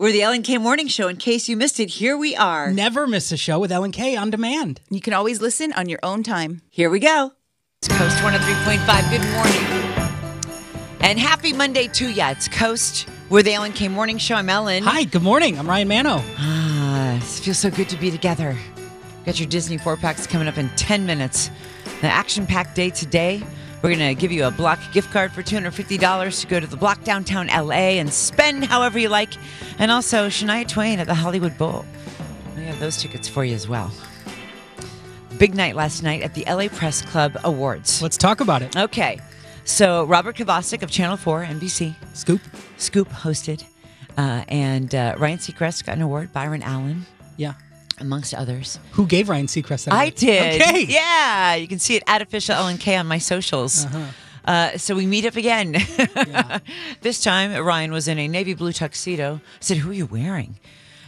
We're the Ellen K Morning Show. In case you missed it, here we are. Never miss a show with Ellen K on demand. You can always listen on your own time. Here we go. It's Coast 103.5. Good morning. And happy Monday to ya. It's Coast. We're the Ellen K Morning Show. I'm Ellen. Hi, good morning. I'm Ryan Manno. Ah, it feels so good to be together. Got your Disney four packs coming up in 10 minutes. The action packed day today. We're going to give you a block gift card for $250 to go to the block downtown LA and spend however you like. And also Shania Twain at the Hollywood Bowl. We have those tickets for you as well. Big night last night at the LA Press Club Awards. Let's talk about it. Okay. So Robert Kovacik of Channel 4, NBC, Scoop. Scoop hosted. Uh, and uh, Ryan Seacrest got an award, Byron Allen, Yeah. Amongst others. Who gave Ryan Seacrest that? I did. Okay. Yeah. You can see it at official LNK on my socials. uh so we meet up again. this time, Ryan was in a navy blue tuxedo. I said, Who are you wearing?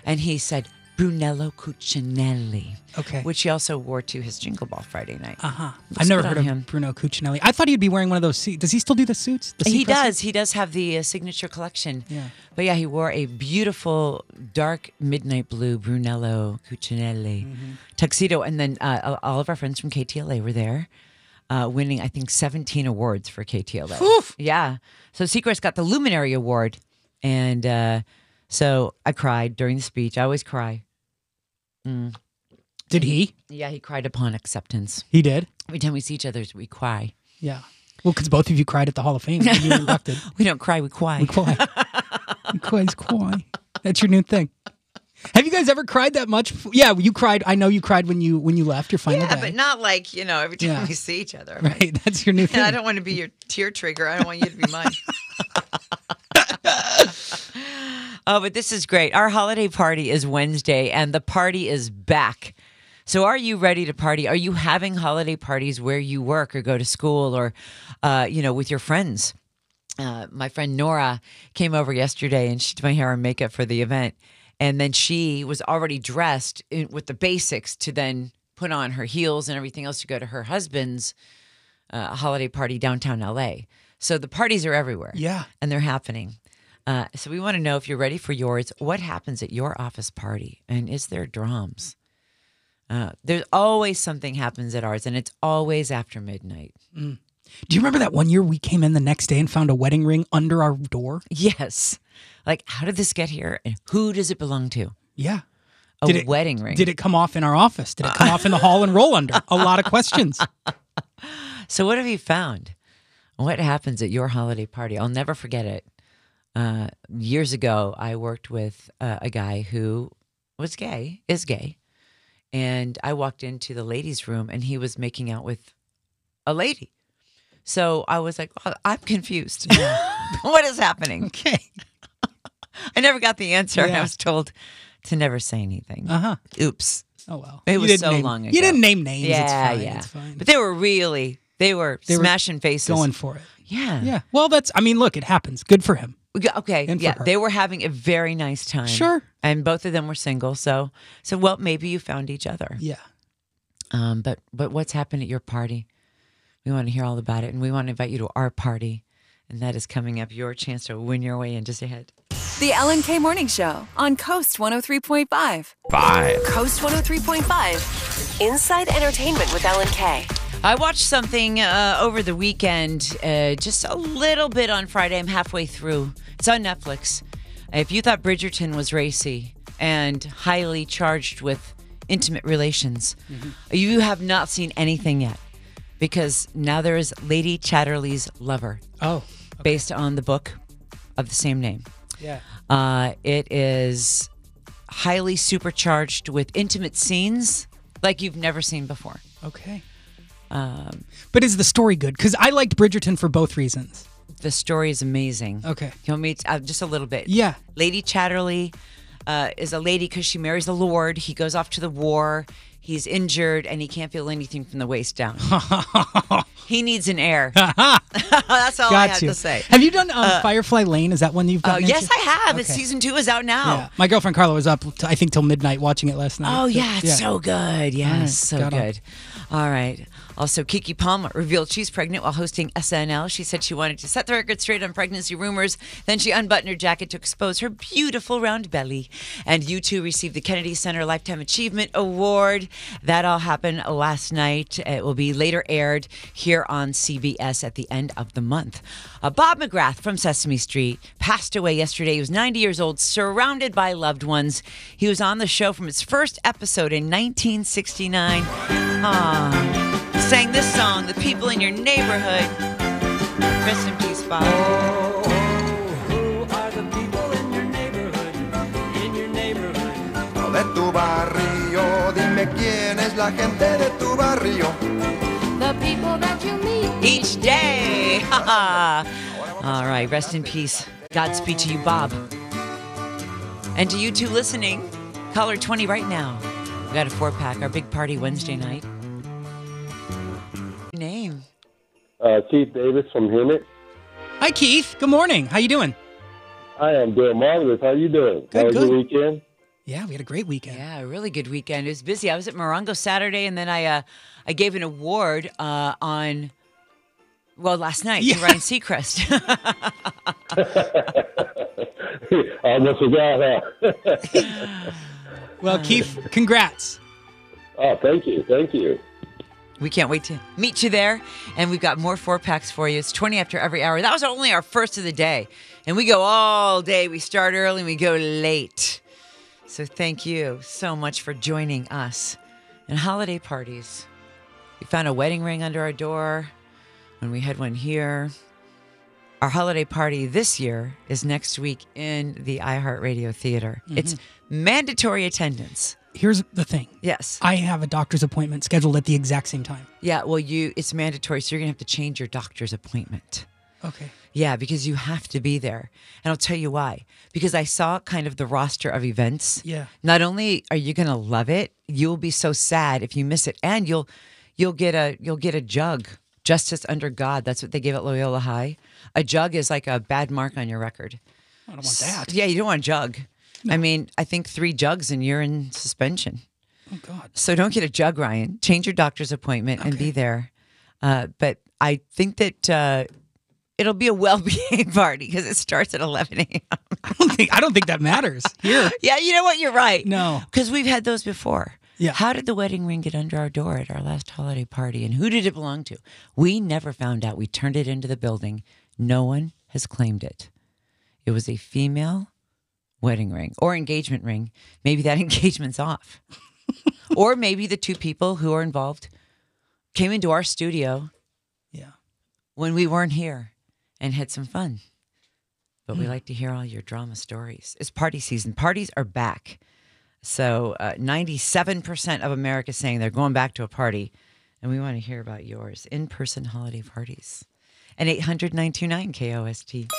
And he said, Brunello Cucinelli. Okay. Which he also wore to his Jingle Ball Friday night. Uh huh. I've never heard of him. Bruno Cucinelli. I thought he'd be wearing one of those suits. Does he still do the suits? The He does. suits? He does have the uh, signature collection. Yeah. But yeah, he wore a beautiful dark midnight blue Brunello Cucinelli Mm-hmm. tuxedo. And then uh, all of our friends from KTLA were there, uh, winning, I think, 17 awards for KTLA. Yeah. So Seacrest got the Luminary Award. And uh, so I cried during the speech. I always cry. Mm. Did he? Yeah, he cried upon acceptance. He did. Every time we see each other, we cry. Yeah. Well, because both of you cried at the Hall of Fame. when You were inducted. We don't cry, we cry. We cry. we cry, cry. That's your new thing. Have you guys ever cried that much? Yeah, you cried. I know you cried when you when you left your final Yeah, day. but not like, you know, every time Yeah. we see each other. right. That's your new thing. Yeah, I don't want to be your tear trigger. I don't want you to be mine. oh, but this is great. Our holiday party is Wednesday and the party is back. So, are you ready to party? Are you having holiday parties where you work or go to school or, uh, you know, with your friends? Uh, my friend Nora came over yesterday and she did my hair and makeup for the event. And then she was already dressed in, with the basics to then put on her heels and everything else to go to her husband's uh, holiday party downtown LA. So the parties are everywhere. Yeah. And they're happening. Uh, so we want to know if you're ready for yours. What happens at your office party? And is there drums? Uh, there's always something happens at ours, and it's always after midnight. Do you remember that one year we came in the next day and found a wedding ring under our door? Yes. Like, how did this get here? And who does it belong to? Yeah. A Did it- wedding ring. Did it come off in our office? Did it come off in the hall and roll under? A lot of questions. So, what have you found? What happens at your holiday party? I'll never forget it. Uh, years ago, I worked with uh, a guy who was gay, is gay, and I walked into the ladies' room and he was making out with a lady. So I was like, "Oh, I'm confused. what is happening? Okay. I never got the answer. Yeah. I was told to never say anything. Uh huh. Oops. Oh well. It You was so name- long ago. You didn't name names. Yeah, it's fine. yeah. It's fine. But they were really, they were They were smashing faces. Going for it. yeah. Yeah. Well, that's. I mean, look, it happens. Good for him. Yeah, Okay. And yeah, they were having a very nice time. Sure. And both of them were single, so so well maybe you found each other. Yeah. Um, but but what's happened at your party? We want to hear all about it, and we want to invite you to our party, and that is coming up. Your chance to win your way in just ahead. The Ellen K Morning Show on Coast 103.5. Five. Coast 103.5. Inside Entertainment with Ellen K. I watched something uh, over the weekend, uh, just a little bit on Friday. I'm halfway through. It's on Netflix. If you thought Bridgerton was racy and highly charged with intimate relations, you have not seen anything yet because now there is Lady Chatterley's Lover, Oh. based on the book of the same name. Yeah. Uh, it is highly supercharged with intimate scenes like you've never seen before. Okay. Um, But is the story good? Because I liked Bridgerton for both reasons. the story is amazing. Okay. You want me to, uh, just a little bit? Yeah. Lady Chatterley uh, is a lady because she marries the Lord. He goes off to the war. He's injured and he can't feel anything from the waist down. he needs an heir. That's all I Got have you. to say. Have you done um, Firefly Lane? Is that one you've Oh, done? yes, I have. It's Okay. season two is out now. Yeah. My girlfriend Carla was up, t- I think, till midnight watching it last night. Oh yeah, it's so good. Yes, right, so got good. All right. Also, Keke Palmer revealed she's pregnant while hosting SNL. She said she wanted to set the record straight on pregnancy rumors. Then she unbuttoned her jacket to expose her beautiful round belly. And U2 received the Kennedy Center Lifetime Achievement Award. That all happened last night. It will be later aired here on CBS at the end of the month. Uh, Bob McGrath from Sesame Street passed away yesterday. He was 90 years old, surrounded by loved ones. He was on the show from its first episode in 1969. Aww. Sang this song, The People in Your Neighborhood. Rest in peace, Bob. Oh, who are the people in your neighborhood? In your neighborhood. No de tu barrio, dime quién es la gente de tu barrio. The people that you meet each day. All right, rest in peace. Godspeed to you, Bob. And to you two listening, caller 20 right now. We got a four pack, our big party Wednesday night. Name. Uh, Keith Davis from Hemet. Hi, Keith. Good morning. How you doing? I am doing marvelous. How you doing? Good, How was good. your weekend? Yeah, we had a great weekend. Yeah, a really good weekend. It was busy. I was at Morongo Saturday, and then I uh, I gave an award uh, on well last night Yeah. to Ryan Seacrest. I almost forgot. Huh? Well, Keith, congrats. oh, thank you, thank you. We can't wait to meet you there, and we've got more four packs for you. It's twenty after every hour. That was only our first of the day, and we go all day. We start early and we go late. So thank you so much for joining us. And holiday parties. We found a wedding ring under our door when we had one here. Our holiday party this year is next week in the iHeartRadio Theater. It's mm-hmm. mandatory attendance. Here's the thing. Yes. I have a doctor's appointment scheduled at the exact same time. Yeah, well you it's mandatory, so you're gonna have to change your doctor's appointment. Okay. Yeah, because you have to be there. And I'll tell you why. Because I saw kind of the roster of events. Yeah. Not only are you gonna love it, you'll be so sad if you miss it. And you'll you'll get a you'll get a jug. Justice under God. That's what they give at Loyola High. A jug is like a bad mark on your record. I don't want that. Yeah, you don't want a jug. I mean, I think three jugs and you're in suspension. Oh, God. So don't get a jug, Ryan. Change your doctor's appointment and be there. Uh, but I think that uh, it'll be a well-behaved party because it starts at 11 a.m. I don't think I don't think that matters here. yeah, you know what? You're right. No. because we've had those before. Yeah. How did the wedding ring get under our door at our last holiday party, and who did it belong to? We never found out. We turned it into the building. No one has claimed it. It was a female wedding ring or engagement ring. Maybe that engagement's off. or maybe the two people who are involved came into our studio Yeah. when we weren't here and had some fun. But we like to hear all your drama stories. It's party season. Parties are back. So uh, 97% of America is saying they're going back to a party. And we want to hear about yours in person holiday parties. And 800 929 KOST.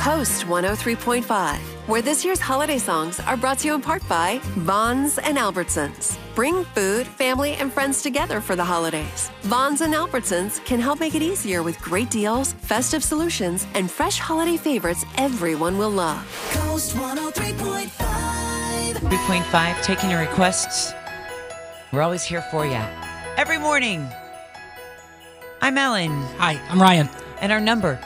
Coast 103.5, where this year's holiday songs are brought to you in part by Vons and Albertsons. Bring food, family, and friends together for the holidays. Vons and Albertsons can help make it easier with great deals, festive solutions, and fresh holiday favorites everyone will love. Coast 103.5. 3.5, taking your requests. We're always here for you. Every morning. I'm Ellen. Hi, I'm Ryan. And our number,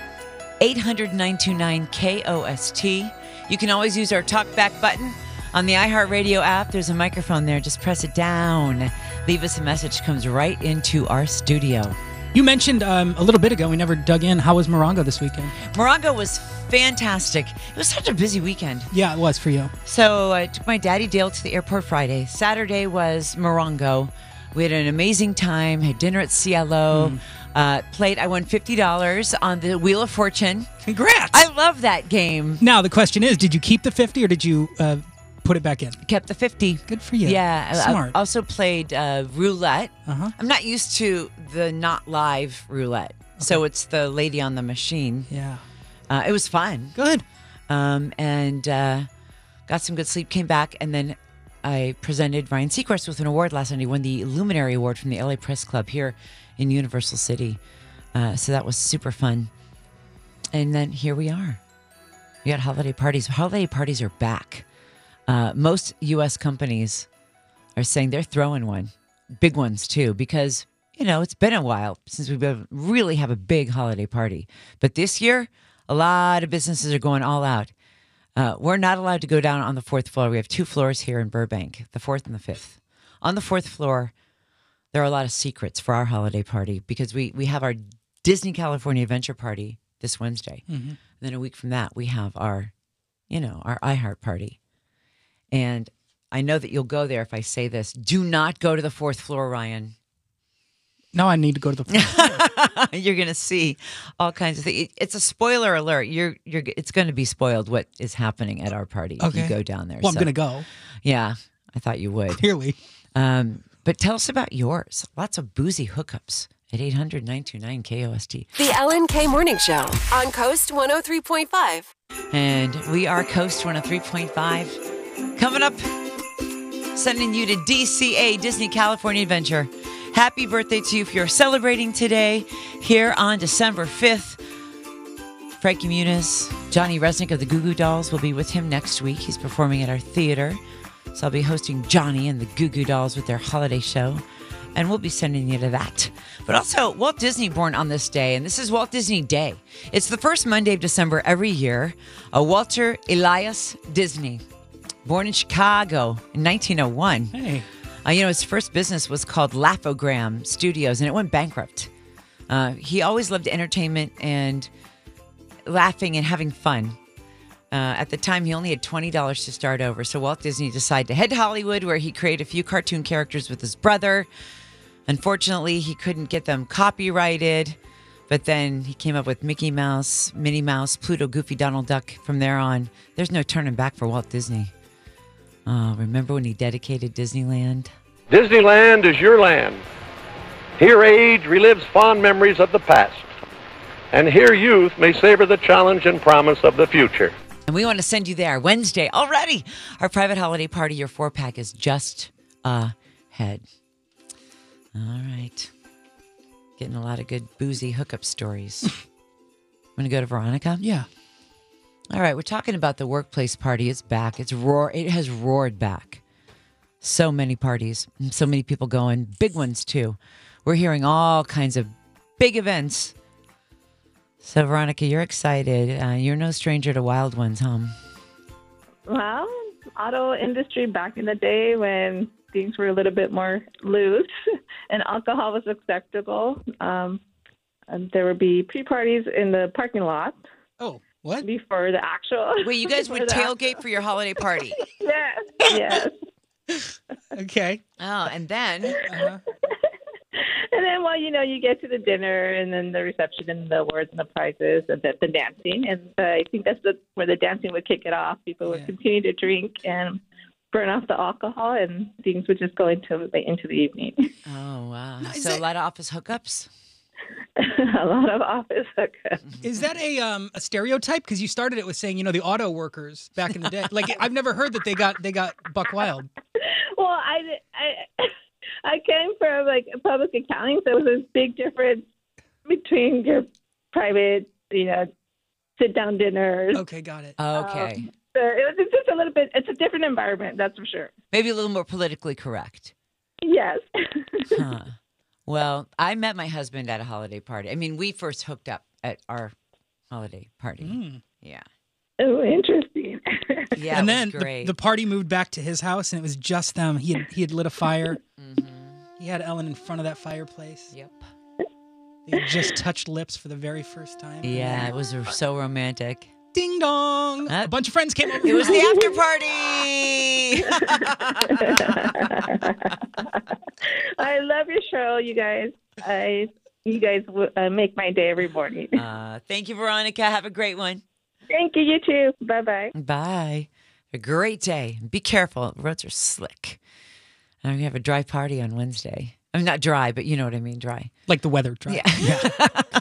800 929 KOST. You can always use our talkback button on the iHeartRadio app. There's a microphone there. Just press it down. Leave us a message, comes right into our studio. You mentioned um, a little bit ago we never dug in. How was Morongo this weekend? Morongo was fantastic. It was such a busy weekend. Yeah, it was for you. So I took my daddy Dale to the airport Friday. Saturday was Morongo. We had an amazing time. Had dinner at Cielo. Uh, played. I won fifty dollars on the Wheel of Fortune. Congrats! I love that game. Now the question is, did you keep the fifty or did you uh, put it back in? Kept the fifty. Good for you. Yeah. I- I Smart. also played uh, roulette. Uh-huh. I'm not used to the not live roulette. So it's the lady on the machine. Yeah. Uh, it was fun. Good. Um, and uh, got some good sleep, came back, and then I presented Ryan Seacrest with an award last night. He won the Luminary Award from the LA Press Club here in Universal City. Uh, so that was super fun. And then here we are. We got holiday parties. Holiday parties are back. Uh, most U.S. companies are saying they're throwing one, big ones too, because you know it's been a while since we've been, really have a big holiday party. But this year, a lot of businesses are going all out. Uh, we're not allowed to go down on the fourth floor. We have two floors here in Burbank, the fourth and the fifth. On the fourth floor, there are a lot of secrets for our holiday party because we we have our Disney California Adventure Party this Wednesday. Mhm. And then a week from that, we have our, you know, our iHeart Party. And I know that you'll go there if I say this. Do not go to the fourth floor, Ryan. No, I need to go to the. you're going to see all kinds of things. It's a spoiler alert. You're you're it's going to be spoiled what is happening at our party if you go down there. Well, I'm gonna go. Yeah, I thought you would. Clearly. Um, but tell us about yours. Lots of boozy hookups at 800 929 KOST. The Ellen K Morning Show on Coast 103.5. And we are Coast 103.5. Coming up, sending you to DCA, Disney California Adventure. Happy birthday to you if you're celebrating today here on December 5th. Frankie Muniz, Johnny Rzeznik of the Goo Goo Dolls will be with him next week. He's performing at our theater. So I'll be hosting Johnny and the Goo Goo Dolls with their holiday show. And we'll be sending you to that. But also, Walt Disney born on this day, and this is Walt Disney Day. It's the first Monday of December every year. A Walter Elias Disney, born in Chicago in 1901. Hey. Uh, you know, his first business was called Laugh-O-Gram Studios, and it went bankrupt. Uh, he always loved entertainment and laughing and having fun. Uh, at the time, he only had $20 to start over. So Walt Disney decided to head to Hollywood, where he created a few cartoon characters with his brother. Unfortunately, he couldn't get them copyrighted. But then he came up with Mickey Mouse, Minnie Mouse, Pluto, Goofy, Donald Duck. From there on, there's no turning back for Walt Disney. Uh, remember when he dedicated Disneyland? Disneyland is your land. Here age relives fond memories of the past. And here youth may savor the challenge and promise of the future. And we want to send you there Wednesday already. Our private holiday party, your four pack is just ahead. All right. Getting a lot of good boozy hookup stories. I'm going to go to Veronica. Yeah. All right. We're talking about the workplace party. It's back. It's roar. It has roared back. So many parties, so many people going, big ones too. We're hearing all kinds of big events. So, Veronica, you're excited. Uh, you're no stranger to wild ones, huh? Well, auto industry back in the day when things were a little bit more loose and alcohol was acceptable. Um, and there would be pre-parties in the parking lot. Oh, what? Before the actual. Wait, you guys would the tailgate for your holiday party? yes, yes. Okay. Oh, and then Uh-huh. And then, well, you know, you get to the dinner and then the reception and the awards and the prizes and the, the dancing. And uh, I think that's the, where the dancing would kick it off. People would continue to drink and burn off the alcohol, and things would just go into the, into the evening. Oh wow! So a lot of office hookups. a lot of office hookups. Is that a um a stereotype? Because you started it with saying you know the auto workers back in the day. Like I've never heard that they got they got buck wild. Well, I, I, I came from like public accounting, so it was a big difference between your private, you know, sit down dinners. Okay, got it. Okay. Um, so it was it's just a little bit. It's a different environment, that's for sure. Maybe a little more politically correct. Yes. Huh. Well, I met my husband at a holiday party. I mean, we first hooked up at our holiday party. Yeah. oh, interesting. Yeah. and then was the, the party moved back to his house, and it was just them. He had he had lit a fire. He had Ellen in front of that fireplace. Yep. They just touched lips for the very first time. yeah, it was so romantic. Ding dong! a bunch of friends came over. It was the after party. I love your show, you guys. I you guys uh, make my day every morning. uh, thank you, Veronica. Have a great one. Thank you. You too. Bye bye. Bye. A great day. Be careful. Roads are slick. And we have a dry party on Wednesday. I mean, not dry, but you know what I mean, dry. Like the weather dry. Yeah.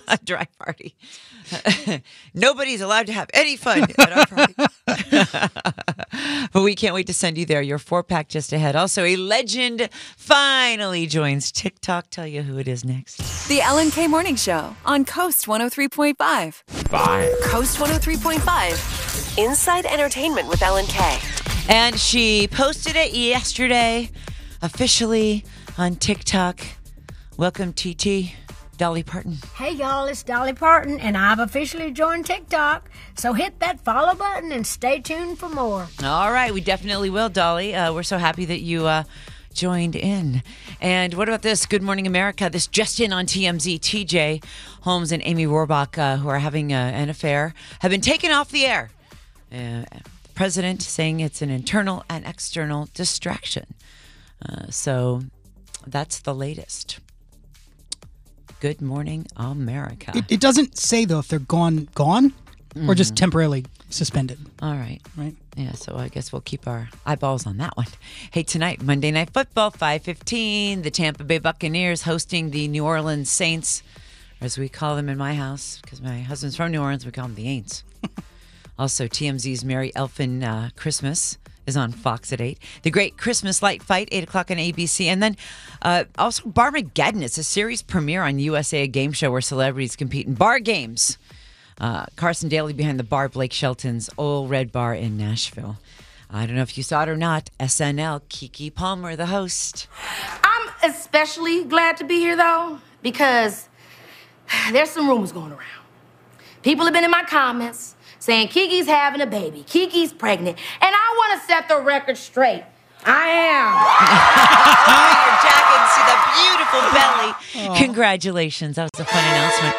a dry party. Nobody's allowed to have any fun at our party. but we can't wait to send you there. Your four pack just ahead. Also, a legend finally joins TikTok. Tell you who it is next. The Ellen K Morning Show on Coast 103.5. Five. Coast 103.5. Inside Entertainment with Ellen K. And she posted it yesterday officially on TikTok. Welcome, TT, Dolly Parton. Hey y'all, it's Dolly Parton, and I've officially joined TikTok. So hit that follow button and stay tuned for more. All right, we definitely will, Dolly. Uh, we're so happy that you uh, joined in. And what about this? Good Morning America. This just in on TMZ. TJ Holmes and Amy Robach, uh, who are having uh, an affair, have been taken off the air. Uh, president saying it's an internal and external distraction. Uh, so that's the latest. Good Morning America. It, it doesn't say though if they're gone, gone, or just Mhm. temporarily suspended. All right. Right. Yeah, so I guess we'll keep our eyeballs on that one. Hey, tonight, Monday Night Football, 515, the Tampa Bay Buccaneers hosting the New Orleans Saints, or as we call them in my house, because my husband's from New Orleans, we call them the Aints. also, TMZ's Merry Elfin uh, Christmas is on Fox at 8. The Great Christmas Light Fight, 8 o'clock on ABC. And then uh, also Barmageddon. It's a series premiere on USA, a game show where celebrities compete in bar games. Uh, Carson Daly behind the bar, Blake Shelton's Ole Red Bar in Nashville. I don't know if you saw it or not. SNL, Keke Palmer, the host. I'm especially glad to be here though, because there's some rumors going around. People have been in my comments saying Keke's having a baby, Keke's pregnant, and I want to set the record straight. I am. Your jacket, see the beautiful belly. Congratulations. That was a fun announcement.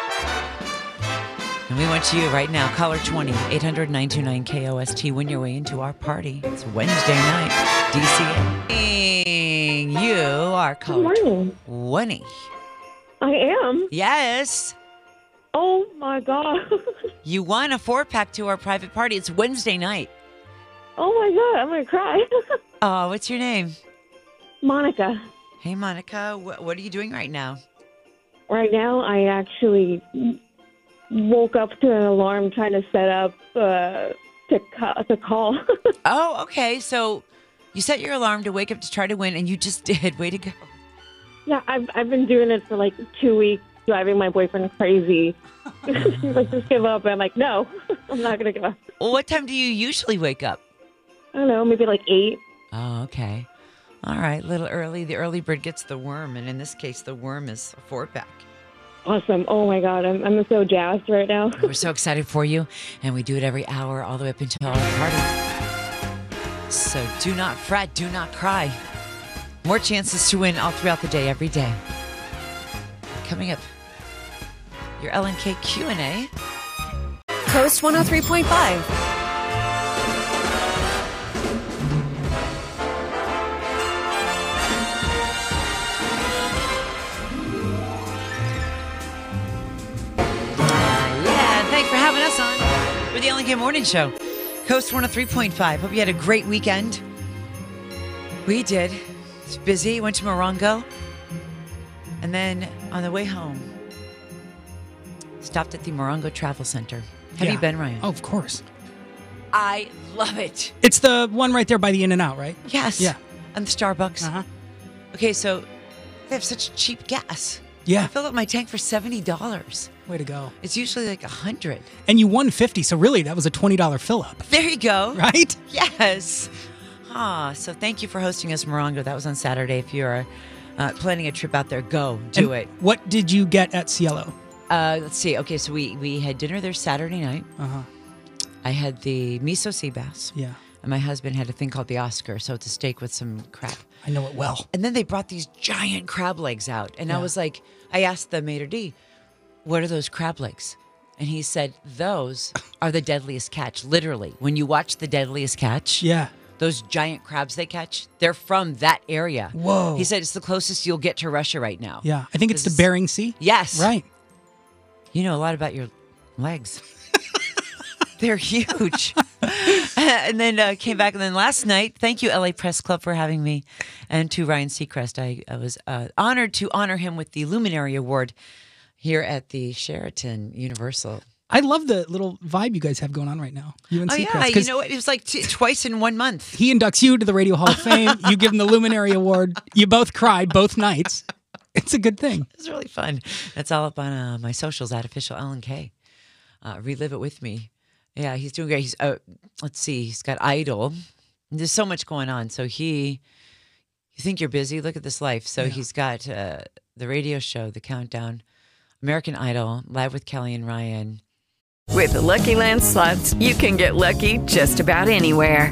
And we want you right now. Caller 20 800 929 KOST. Win your way into our party. It's Wednesday night. DCA. You are caller 20. I am. Yes. Oh my god. You won a four pack to our private party. It's Wednesday night. Oh my god, I'm gonna cry. Oh, what's your name? Monica. Hey, Monica. Wh- what are you doing right now? Right now, I actually woke up to an alarm trying to set up uh, to ca- to call. Oh, okay. So you set your alarm to wake up to try to win, and you just did. Way to go. yeah, I've I've been doing it for like two weeks, driving my boyfriend crazy. He's like, just give up. And I'm like, no, I'm not gonna give up. Well, what time do you usually wake up? I don't know, maybe like eight. Oh, okay. All right. A little early. The early bird gets the worm, and in this case, the worm is a four pack. Awesome. Oh my god, I'm I'm so jazzed right now. We're so excited for you, and we do it every hour all the way up until our party. So do not fret, do not cry. More chances to win all throughout the day, every day. Coming up, your LNK Q&A. Coast 103.5. LNK Morning Show. Coast 103.5. Hope you had a great weekend. We did. It's busy. Went to Morongo. And then on the way home, stopped at the Morongo Travel Center. Have Yeah. you been, Ryan? Oh, of course. I love it. It's the one right there by the In and Out, right? Yes. Yeah. And the Starbucks. Uh-huh. Okay, so they have such cheap gas. Yeah. I filled up my tank for $70. Way to go. It's usually like a 100 And you won 50, so really that was a $20 fill up. There you go. Right? Yes. Ah, so thank you for hosting us, Morongo. That was on Saturday. If you're uh, planning a trip out there, go do And it. What did you get at Cielo? Uh, let's see. Okay, so we we had dinner there Saturday night. Uh-huh. I had the miso sea bass. Yeah. And my husband had a thing called the Oscar, so it's a steak with some crab. I know it well. And then they brought these giant crab legs out, and I was like, I asked the maitre d, "What are those crab legs?" And he said, "Those are the deadliest catch. Literally, when you watch the deadliest catch, Yeah. those giant crabs they catch, they're from that area. Whoa. He said it's the closest you'll get to Russia right now. Yeah. I think it's the Bering Sea. Yes. Right. You know a lot about your legs. They're huge. and then uh, came back. And then last night, thank you, LA Press Club, for having me, and to Ryan Seacrest. I, I was uh, honored to honor him with the Luminary Award here at the Sheraton Universal. I love the little vibe you guys have going on right now. You and Oh Seacrest, yeah, you know what? It was like t- twice in one month. he inducts you to the Radio Hall of Fame. you give him the Luminary Award. You both cried both nights. It's a good thing. It's really fun. That's all up on uh, my socials at official Ellen K. Uh, relive it with me. Yeah, he's doing great. He's uh, let's see, he's got Idol. There's so much going on. So he, you think you're busy? Look at this life. So he's got uh, the radio show, The Countdown, American Idol, Live with Kelly and Ryan. With the Lucky Land slots, you can get lucky just about anywhere.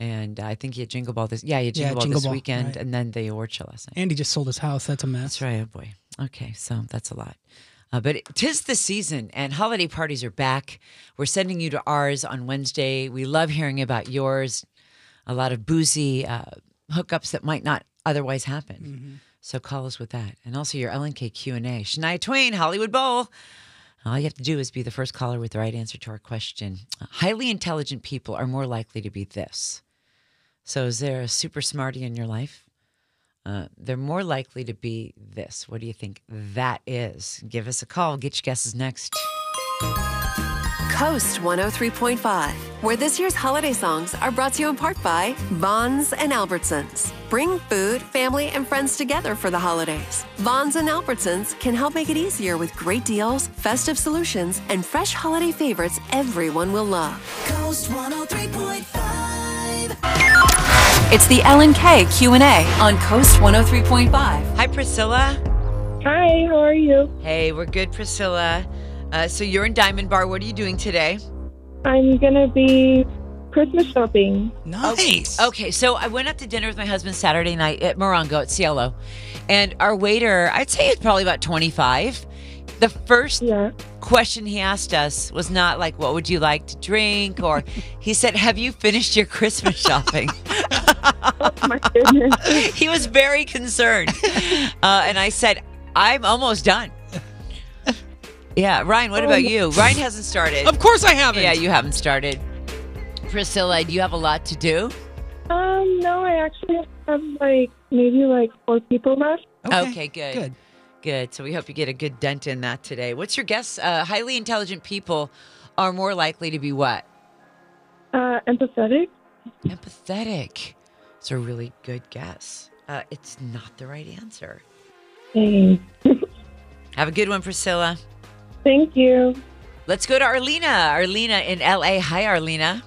And I think he had Jingle Ball this. Yeah, he had Yeah, Jingle Ball Jingle this Ball, weekend, right. and then the award show last night. Andy just sold his house. That's a mess. That's right. Oh boy. Okay, so that's a lot. Uh, but it, tis the season, and holiday parties are back. We're sending you to ours on Wednesday. We love hearing about yours. A lot of boozy uh, hookups that might not otherwise happen. So call us with that, and also your LNK Q and A. Shania Twain, Hollywood Bowl. All you have to do is be the first caller with the right answer to our question. Uh, highly intelligent people are more likely to be this. So, is there a super smarty in your life? Uh, they're more likely to be this. What do you think that is? Give us a call. Get your guesses next. Coast 103.5, where this year's holiday songs are brought to you in part by Vons and Albertsons. Bring food, family, and friends together for the holidays. Vons and Albertsons can help make it easier with great deals, festive solutions, and fresh holiday favorites everyone will love. Coast 103.5. It's the Ellen K Q&A on Coast 103.5. Hi, Priscilla. Hi, how are you? Hey, we're good, Priscilla. Uh, so you're in Diamond Bar. What are you doing today? I'm gonna be Christmas shopping. Nice. Okay, so I went out to dinner with my husband Saturday night at Morongo at Cielo, and our waiter, I'd say he's probably about 25. The first question he asked us was not like, "What would you like to drink?" or he said, "Have you finished your Christmas shopping?" Oh my goodness. he was very concerned, uh, and I said, "I'm almost done." Yeah, Ryan, what Oh, about no. you? Ryan hasn't started. Of course I haven't. Yeah, you haven't started. Priscilla, do you have a lot to do? Um, no, I actually have like maybe like four people left. Okay, good. Good. Good. So we hope you get a good dent in that today. What's your guess? Uh, highly intelligent people are more likely to be what? Uh, empathetic. Empathetic. It's a really good guess. Uh, it's not the right answer. Dang. Have a good one, Priscilla. Thank you. Let's go to Arlena. Arlena in LA. Hi, Arlena.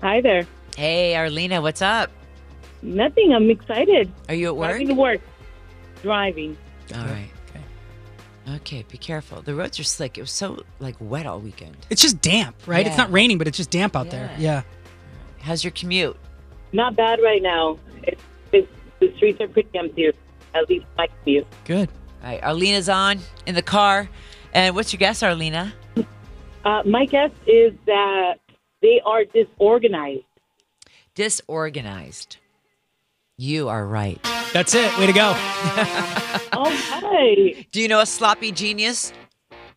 Hi there. Hey, Arlena, what's up? Nothing. I'm excited. Are you at work? Driving to work. Driving. All right. Okay. Okay, be careful. The roads are slick. It was so like wet all weekend. It's just damp, right? It's not raining, but it's just damp out there. Yeah. How's your commute? Not bad right now. It's, it's, the streets are pretty empty. At least my commute. Good. All right, Arlena's on in the car. And what's your guess, Arlena? Uh, my guess is that they are disorganized. Disorganized. You are right. That's it. Way to go. All right. Do you know a sloppy genius?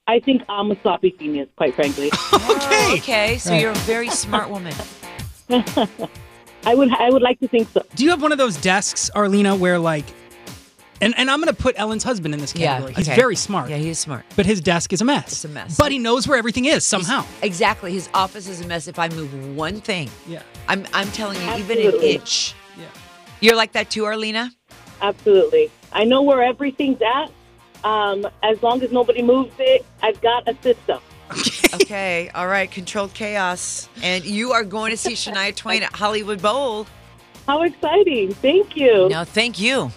I think I'm a sloppy genius, quite frankly. Okay. Okay, so Right. you're a very smart woman. I would I would like to think so. Do you have one of those desks, Arlena, where like, and, and I'm going to put Ellen's husband in this category. Yeah, category. He's very smart. Yeah, he's smart. But his desk is a mess. It's a mess. But he knows where everything is somehow. Exactly. His office is a mess. If I move one thing, Yeah. I'm I'm telling you, even an Absolutely. Inch. Yeah. You're like that too, Arlena? Absolutely. I know where everything's at. Um, as long as nobody moves it, I've got a system. okay. All right. Controlled chaos. And you are going to see Shania Twain at Hollywood Bowl. How exciting. Thank you. No, thank you.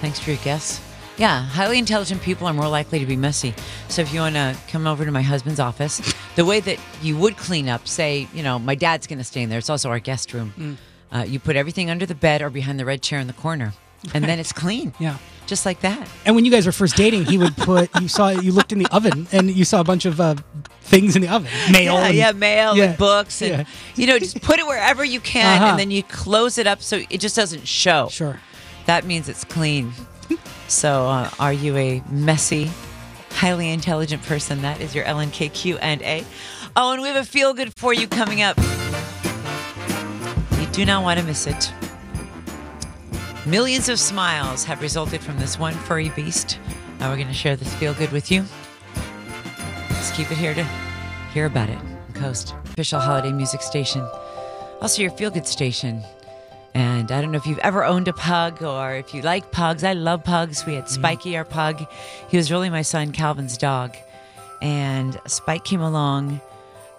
Thanks for your guess. Yeah, highly intelligent people are more likely to be messy. So if you want to come over to my husband's office, the way that you would clean up, say, you know, my dad's going to stay in there. It's also our guest room. Uh, you put everything under the bed or behind the red chair in the corner, and then it's clean. Yeah. Just like that. And when you guys were first dating, he would put you saw you looked in the oven and you saw a bunch of uh, things in the oven, mail. Yeah, and- yeah, mail Yeah. and books, and Yeah. you know, just put it wherever you can, Uh-huh. and then you close it up so it just doesn't show. Sure. That means it's clean. so, uh, are you a messy, highly intelligent person? That is your LNKQ and A. Oh, and we have a feel good for you coming up. Do not want to miss it. Millions of smiles have resulted from this one furry beast. Now we're going to share this feel good with you. Just keep it here to hear about it. Coast, official holiday music station. Also, your feel good station. And I don't know if you've ever owned a pug or if you like pugs. I love pugs. We had mm-hmm. Spiky, our pug. He was really my son Calvin's dog. And Spike came along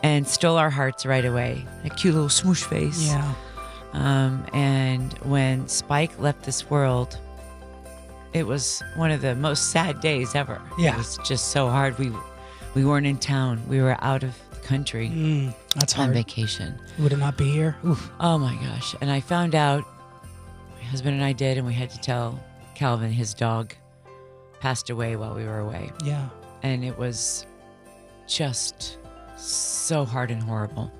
and stole our hearts right away. A cute little smoosh face. Yeah. Um, and when Spike left this world, it was one of the most sad days ever. Yeah. It was just so hard. We we weren't in town. We were out of the country Mm, that's on hard. vacation. Would it not be here? Oof. Oh my gosh. And I found out my husband and I did and we had to tell Calvin his dog passed away while we were away. Yeah. And it was just so hard and horrible.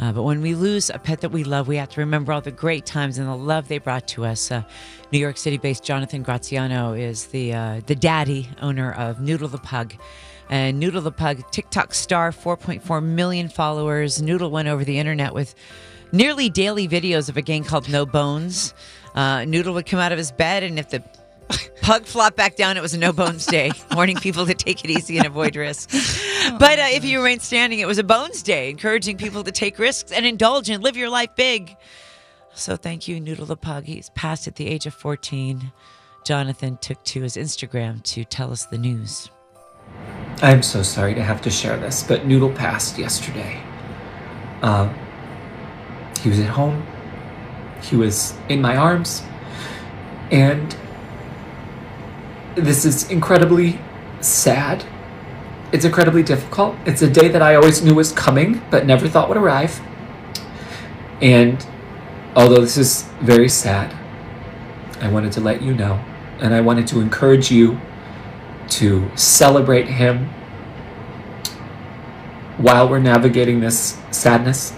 Uh, but when we lose a pet that we love, we have to remember all the great times and the love they brought to us. Uh, New York City-based Jonathan Graziano is the uh, the daddy owner of Noodle the Pug. And Noodle the Pug, TikTok star, 4.4 million followers. Noodle went over the internet with nearly daily videos of a gang called No Bones. Uh, Noodle would come out of his bed, and if the pug flopped back down, it was a no bones day, warning people to take it easy and avoid risks. but uh, if you remain standing, it was a bones day, encouraging people to take risks and indulge and live your life big. So thank you, Noodle the Pug. He's passed at the age of 14. Jonathan took to his Instagram to tell us the news. I'm so sorry to have to share this, but Noodle passed yesterday. Um, he was at home. He was in my arms. And this is incredibly sad. It's incredibly difficult. It's a day that I always knew was coming, but never thought would arrive. And although this is very sad, I wanted to let you know, and I wanted to encourage you to celebrate him while we're navigating this sadness.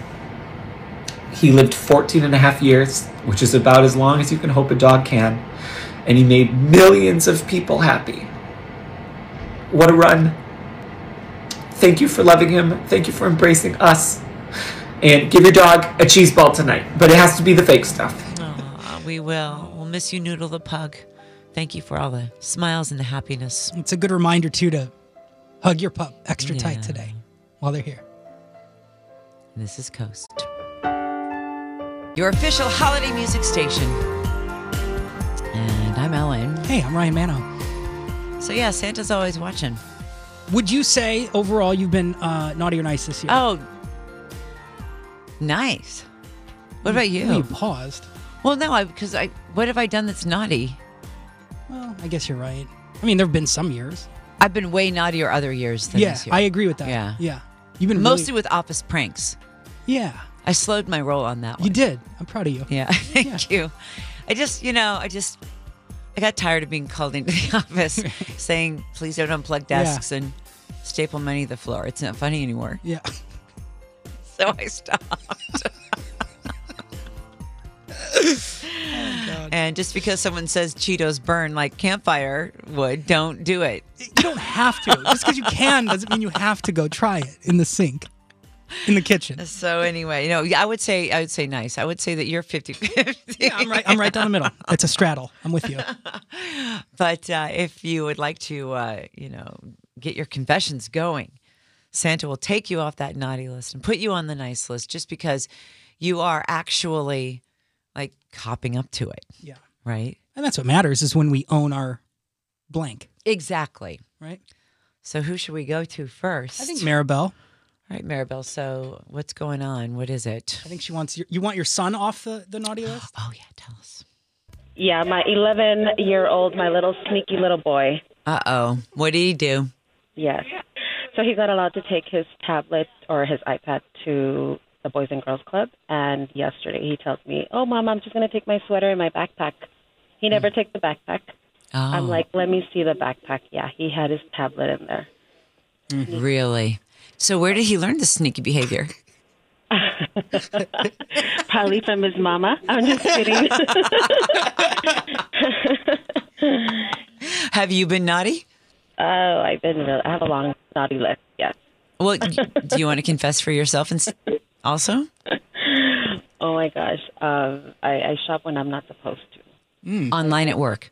He lived 14 and a half years, which is about as long as you can hope a dog can, and he made millions of people happy. What a run. Thank you for loving him. Thank you for embracing us. And give your dog a cheese ball tonight, but it has to be the fake stuff. Aw, we will. We'll miss you, Noodle the Pug. Thank you for all the smiles and the happiness. It's a good reminder too to hug your pup extra Yeah. tight today while they're here. This is Coast. Your official holiday music station. I'm Ellen. Hey, I'm Ryan Manno. So yeah, Santa's always watching. Would you say overall you've been uh, naughty or nice this year? Oh, nice. What about you? Well, you paused. Well, no, I because I. What have I done that's naughty? Well, I guess you're right. I mean, there have been some years. I've been way naughtier other years than yeah, this year. I agree with that. Yeah. yeah. You've been mostly really- with office pranks. Yeah, I slowed my roll on that one. you did. I'm proud of you. Yeah, thank you. I just, you know, I just, I got tired of being called into the office saying, "Please don't unplug Yeah. desks and staple money to the floor." It's not funny anymore. Yeah. So I stopped. and just because someone says Cheetos burn like campfire would, don't do it. You don't have to. Just because you can doesn't mean you have to go try it in the sink, in the kitchen. So anyway, you know, I would say I would say nice. I would say that you're 50-50. Yeah, I'm right. I'm right down the middle. It's a straddle. I'm with you. But uh, if you would like to, uh, you know, get your confessions going, Santa will take you off that naughty list and put you on the nice list just because you are actually like copping up to it. Yeah. Right? And that's what matters is when we own our blank. Exactly. Right. So who should we go to first? I think Maribel. All right, Maribel. So what's going on? What is it? I think she wants your, you want your son off the, the naughty list. Oh yeah, tell us. Yeah, my 11 year old, my little sneaky little boy. Uh oh. What did he do? Yes. So he's not allowed to take his tablet or his iPad to the Boys and Girls Club, and yesterday he tells me, "Oh, mom, I'm just going to take my sweater and my backpack." He never took the backpack. Oh. I'm Oh. like, "Let me see the backpack." Yeah, he had his tablet in there. Really? So where did he learn this sneaky behavior? Probably from his mama. I'm just kidding. Have you been naughty? oh, I've been. Real, I have a long naughty list. Yes. Well, do you want to confess for yourself and also? Oh my gosh. Um, I, I shop when I'm not supposed to. Online at work.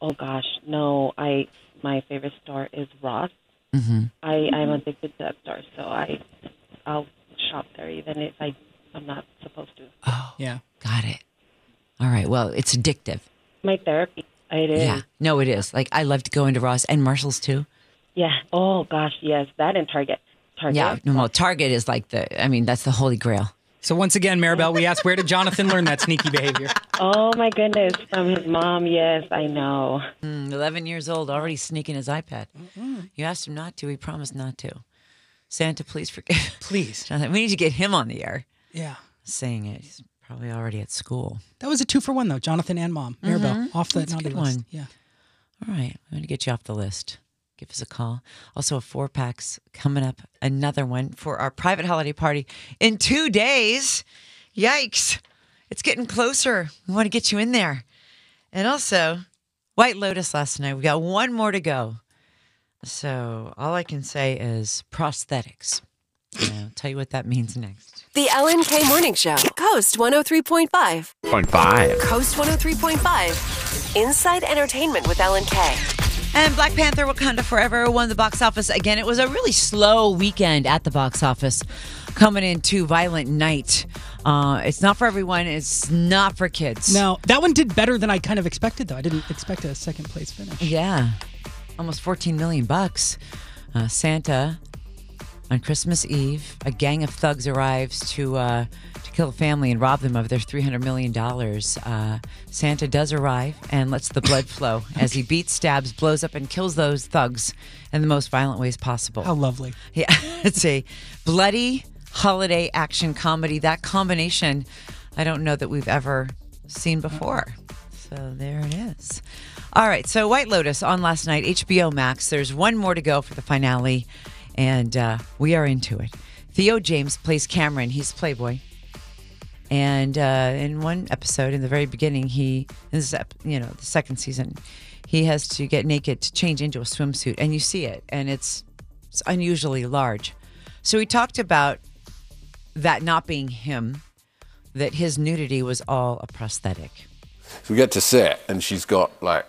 Oh gosh, no. I my favorite store is Ross. Mm-hmm. I I'm addicted to that store, so I I'll shop there even if I I'm not supposed to. Oh yeah. Got it. All right. Well, it's addictive. My therapy. It is. Yeah. No, it is. Like I love to go into Ross and Marshalls too. Yeah. Oh gosh, yes. That and Target. Target. Yeah. No, well, Target is like the. I mean, that's the holy grail. So once again, Maribel, we asked where did Jonathan learn that sneaky behavior? Oh my goodness, from his mom. Yes, I know. Mm, Eleven years old, already sneaking his iPad. You asked him not to. He promised not to. Santa, please forgive. Please. Jonathan, we need to get him on the air Yeah. saying it. He's probably already at school. That was a two for one though. Jonathan and mom. Maribel Mhm. off the That's a naughty good list. one. Yeah. All right, I'm going to get you off the list. Give us a call. Also, a four packs coming up. Another one for our private holiday party in two days. Yikes! It's getting closer. We want to get you in there. And also, White Lotus last night. We got one more to go. So all I can say is prosthetics. And I'll tell you what that means next. The Ellen K Morning Show, Coast 103.5. Point five. Coast 103.5. Inside Entertainment with Ellen K. And Black Panther Wakanda Forever won the box office again. It was a really slow weekend at the box office, coming into Violent Night. Uh, it's not for everyone. It's not for kids. No, that one did better than I kind of expected though. I didn't expect a second place finish. Yeah, almost 14 million bucks. Uh, Santa on Christmas Eve, a gang of thugs arrives to uh, to kill a family and rob them of their 300 million dollars. Uh, Santa does arrive and lets the blood flow as he beats, stabs, blows up, and kills those thugs in the most violent ways possible. How lovely. Yeah, it's a bloody holiday action comedy. That combination, I don't know that we've ever seen before. So there it is. All right, so White Lotus on last night, HBO Max. There's one more to go for the finale, and uh, we are into it. Theo James plays Cameron. He's Playboy. And uh, in one episode, in the very beginning, he, this is, you know, the second season, he has to get naked to change into a swimsuit, and you see it, and it's it's unusually large. So he talked about that not being him, that his nudity was all a prosthetic. So we get to set, and she's got like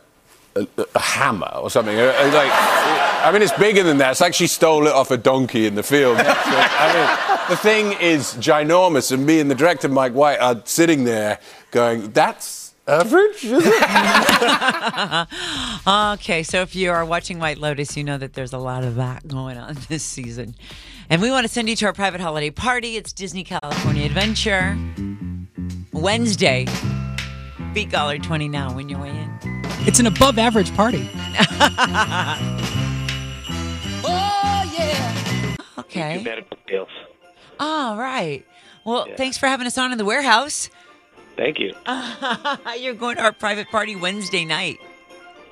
a, hammer or something. Uh, uh, Like, I mean, it's bigger than that. It's like she stole it off a donkey in the field. I mean, the thing is ginormous, and me and the director Mike White are sitting there going, "That's average, is it?" okay, so if you are watching White Lotus, you know that there's a lot of that going on this season. And we want to send you to our private holiday party. It's Disney California Adventure. Wednesday. Beat Dollar 20 now when you're way in. It's an above average party. oh, yeah. Okay. medical bills. All right. Well, thanks for having us on in the warehouse. Thank you. You're going to our private party Wednesday night.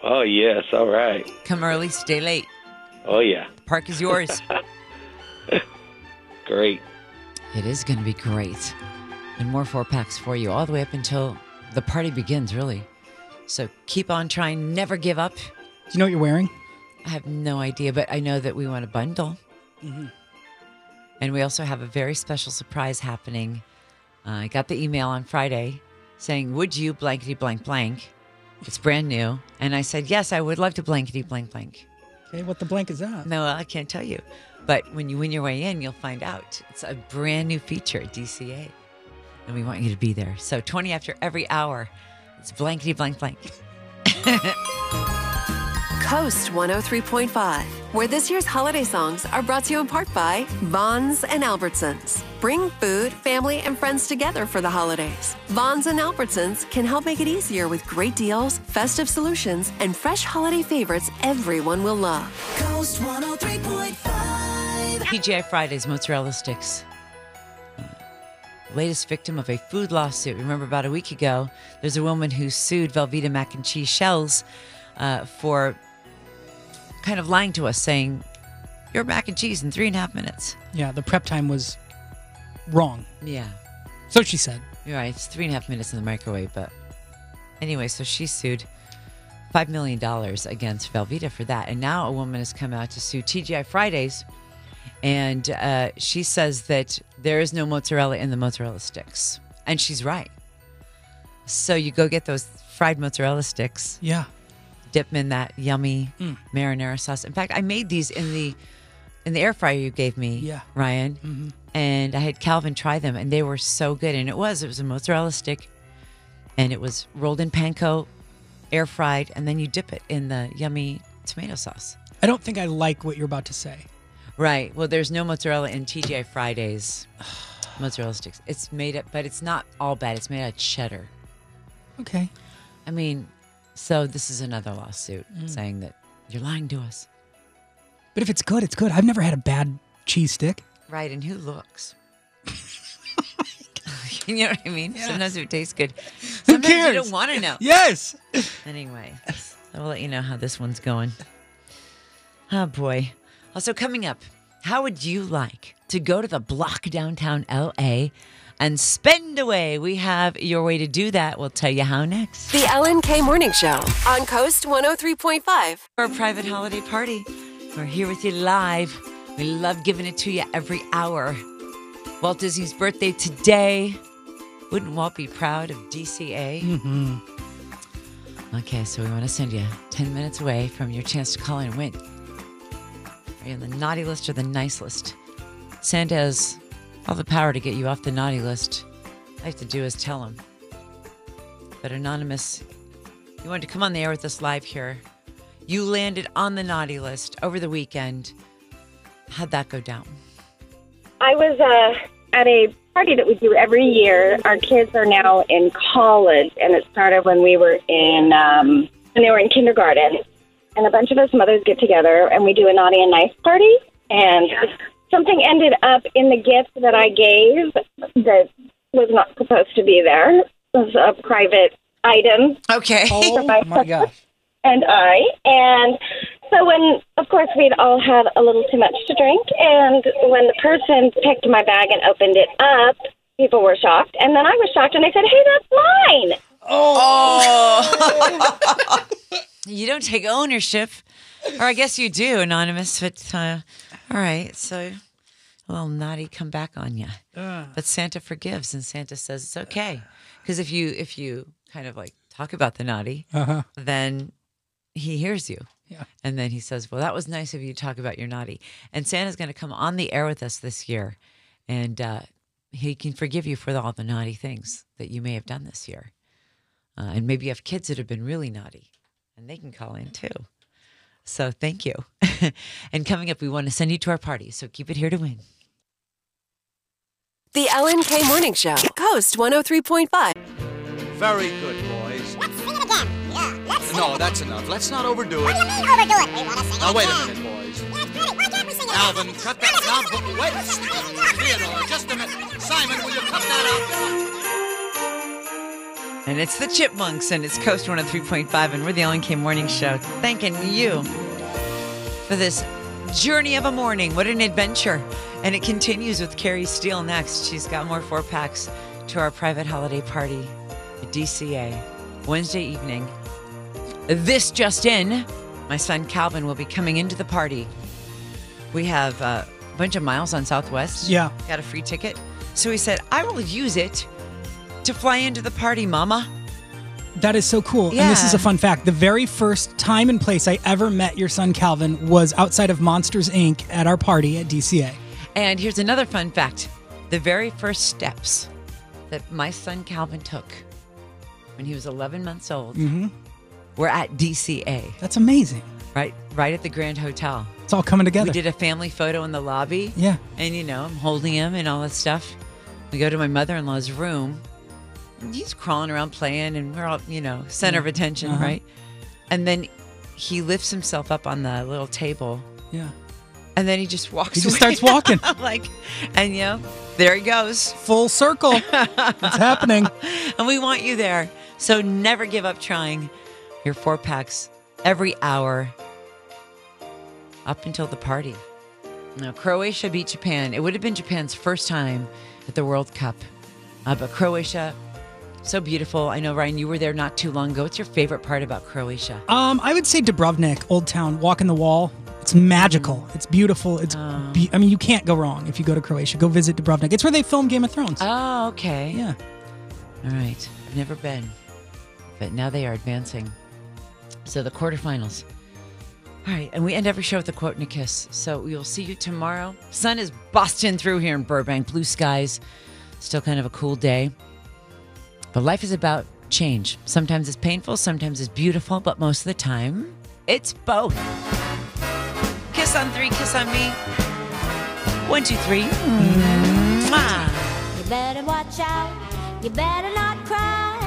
Oh yes, all right. Come early, stay late. Oh yeah, Park is yours. great. it is going to be great. And more four packs for you all the way up until the party begins, really. So keep on trying, never give up. Do you know what you're wearing? I have no idea, but I know that we want a bundle. Mhm. And we also have a very special surprise happening. Uh, I got the email on Friday saying, Would you blankety blank blank? It's brand new. And I said, Yes, I would love to blankety blank blank. Okay, what the blank is that? No, I can't tell you. But when you win your way in, you'll find out. It's a brand new feature at DCA. And we want you to be there. So 20 after every hour, it's blankety blank blank. Coast 103.5, where this year's holiday songs are brought to you in part by Vons and Albertsons. Bring food, family, and friends together for the holidays. Vons and Albertsons can help make it easier with great deals, festive solutions, and fresh holiday favorites everyone will love. Coast 103.5. TGI Fridays mozzarella sticks. Latest victim of a food lawsuit. Remember, about a week ago, there's a woman who sued Velveeta mac and cheese shells uh, for kind of lying to us, saying, Your mac and cheese in three and a half minutes. Yeah, the prep time was wrong. Yeah. So she said. You're right. It's three and a half minutes in the microwave. But anyway, so she sued $5 million against Velveeta for that. And now a woman has come out to sue TGI Fridays. And uh, she says that there is no mozzarella in the mozzarella sticks. And she's right. So you go get those fried mozzarella sticks. Yeah. Dip them in that yummy Mm. marinara sauce. In fact, I made these in the in the air fryer you gave me, Yeah. Ryan. Mhm. And I had Calvin try them, and they were so good. And it was it was a mozzarella stick, and it was rolled in panko, air fried, and then you dip it in the yummy tomato sauce. I don't think I like what you're about to say. Right. Well, there's no mozzarella in TGI Fridays mozzarella sticks. It's made up, but it's not all bad. It's made out of cheddar. Okay. I mean, so this is another lawsuit Mm. saying that you're lying to us. But if it's good, it's good. I've never had a bad cheese stick. Right, and who looks? you know what I mean? Sometimes it tastes good. Sometimes you cares? don't want to know. Yes. Anyway, I will let you know how this one's going. Oh boy. Also coming up, how would you like to go to the block downtown LA and spend away? We have your way to do that. We'll tell you how next. The Ellen K Morning Show on Coast 103.5. For a private holiday party. We're here with you live. We love giving it to you every hour. Walt Disney's birthday today. Wouldn't Walt be proud of DCA? Mm-hmm. Okay, so we want to send you 10 minutes away from your chance to call in and win. Are you on the naughty list or the nice list? Santa has all the power to get you off the naughty list. All you have to do is tell him. But Anonymous, you wanted to come on the air with us live here. You landed on the naughty list over the weekend. How'd that go down? I was uh, at a party that we do every year. Our kids are now in college, and it started when we were in um, when they were in kindergarten. And a bunch of us mothers get together, and we do a naughty and nice party. And something ended up in the gift that I gave that was not supposed to be there. It was a private item. Okay. Oh my gosh. and I. And so when, of course, we'd all had a little too much to drink, and when the person picked my bag and opened it up, people were shocked, and then I was shocked, and I said, "Hey, that's mine." Oh. you don't take ownership. Or I guess you do, Anonymous. But uh, all right, so a little naughty come back on you. But Santa forgives, and Santa says it's okay. Because if you if you kind of like talk about the naughty, Uh-huh. then he hears you. Yeah. And then he says, Well, that was nice of you to talk about your naughty. And Santa's going to come on the air with us this year. And uh, he can forgive you for all the naughty things that you may have done this year. Uh, and maybe you have kids that have been really naughty and they can call in too. So thank you. and coming up, we want to send you to our party. So keep it here to win. The Ellen K Morning Show, Coast 103.5. Very good, boys. Let's sing it again. Yeah, let's sing No, that's enough. Let's not overdo it. What do you mean overdo it? We want to sing Now, it wait a again. minute, boys. Yeah, it's pretty. Why can't we sing it Alvin, again? cut that. Now, but wait. Theodore, just a minute. Simon, will you cut that And it's the Chipmunks and it's Coast 103.5 and we're the Ellen K Morning Show. Thanking you for this journey of a morning. What an adventure. And it continues with Carrie Steele next. She's got more four packs to our private holiday party at DCA Wednesday evening. This just in, my son Calvin will be coming into the party. We have a bunch of miles on Southwest. Yeah. Got a free ticket. So he said, I will use it to fly into the party, Mama. That is so cool. And this is a fun fact. The very first time and place I ever met your son Calvin was outside of Monsters Inc. at our party at DCA. And here's another fun fact the very first steps that my son Calvin took when he was 11 months old Mm-hmm. were at DCA. That's amazing. Right, right at the Grand Hotel. It's all coming together. We did a family photo in the lobby. Yeah. And, you know, I'm holding him and all that stuff. We go to my mother in law's room. He's crawling around playing, and we're all, you know, center of attention, Uh-huh. right? And then he lifts himself up on the little table. Yeah. And then he just walks He just away. starts walking. like, and, you know, There he goes. Full circle. it's happening. And we want you there. So never give up trying your four packs every hour up until the party. Now, Croatia beat Japan. It would have been Japan's first time at the World Cup. Uh, but Croatia, so beautiful. I know, Ryan, you were there not too long ago. What's your favorite part about Croatia? Um, I would say Dubrovnik, Old Town, Walk in the wall. It's magical. It's beautiful. It's, be- I mean, you can't go wrong if you go to Croatia. Go visit Dubrovnik. It's where they filmed Game of Thrones. Oh, okay. Yeah. All right. I've never been, but now they are advancing. So the quarterfinals. All right, and we end every show with a quote and a kiss. So we will see you tomorrow. Sun is busting through here in Burbank. Blue skies. Still kind of a cool day. But life is about change. Sometimes it's painful, sometimes it's beautiful, but most of the time, it's both. Kiss on three, kiss on me. One, two, three. Mm. Mwah. You better watch out. You better not cry.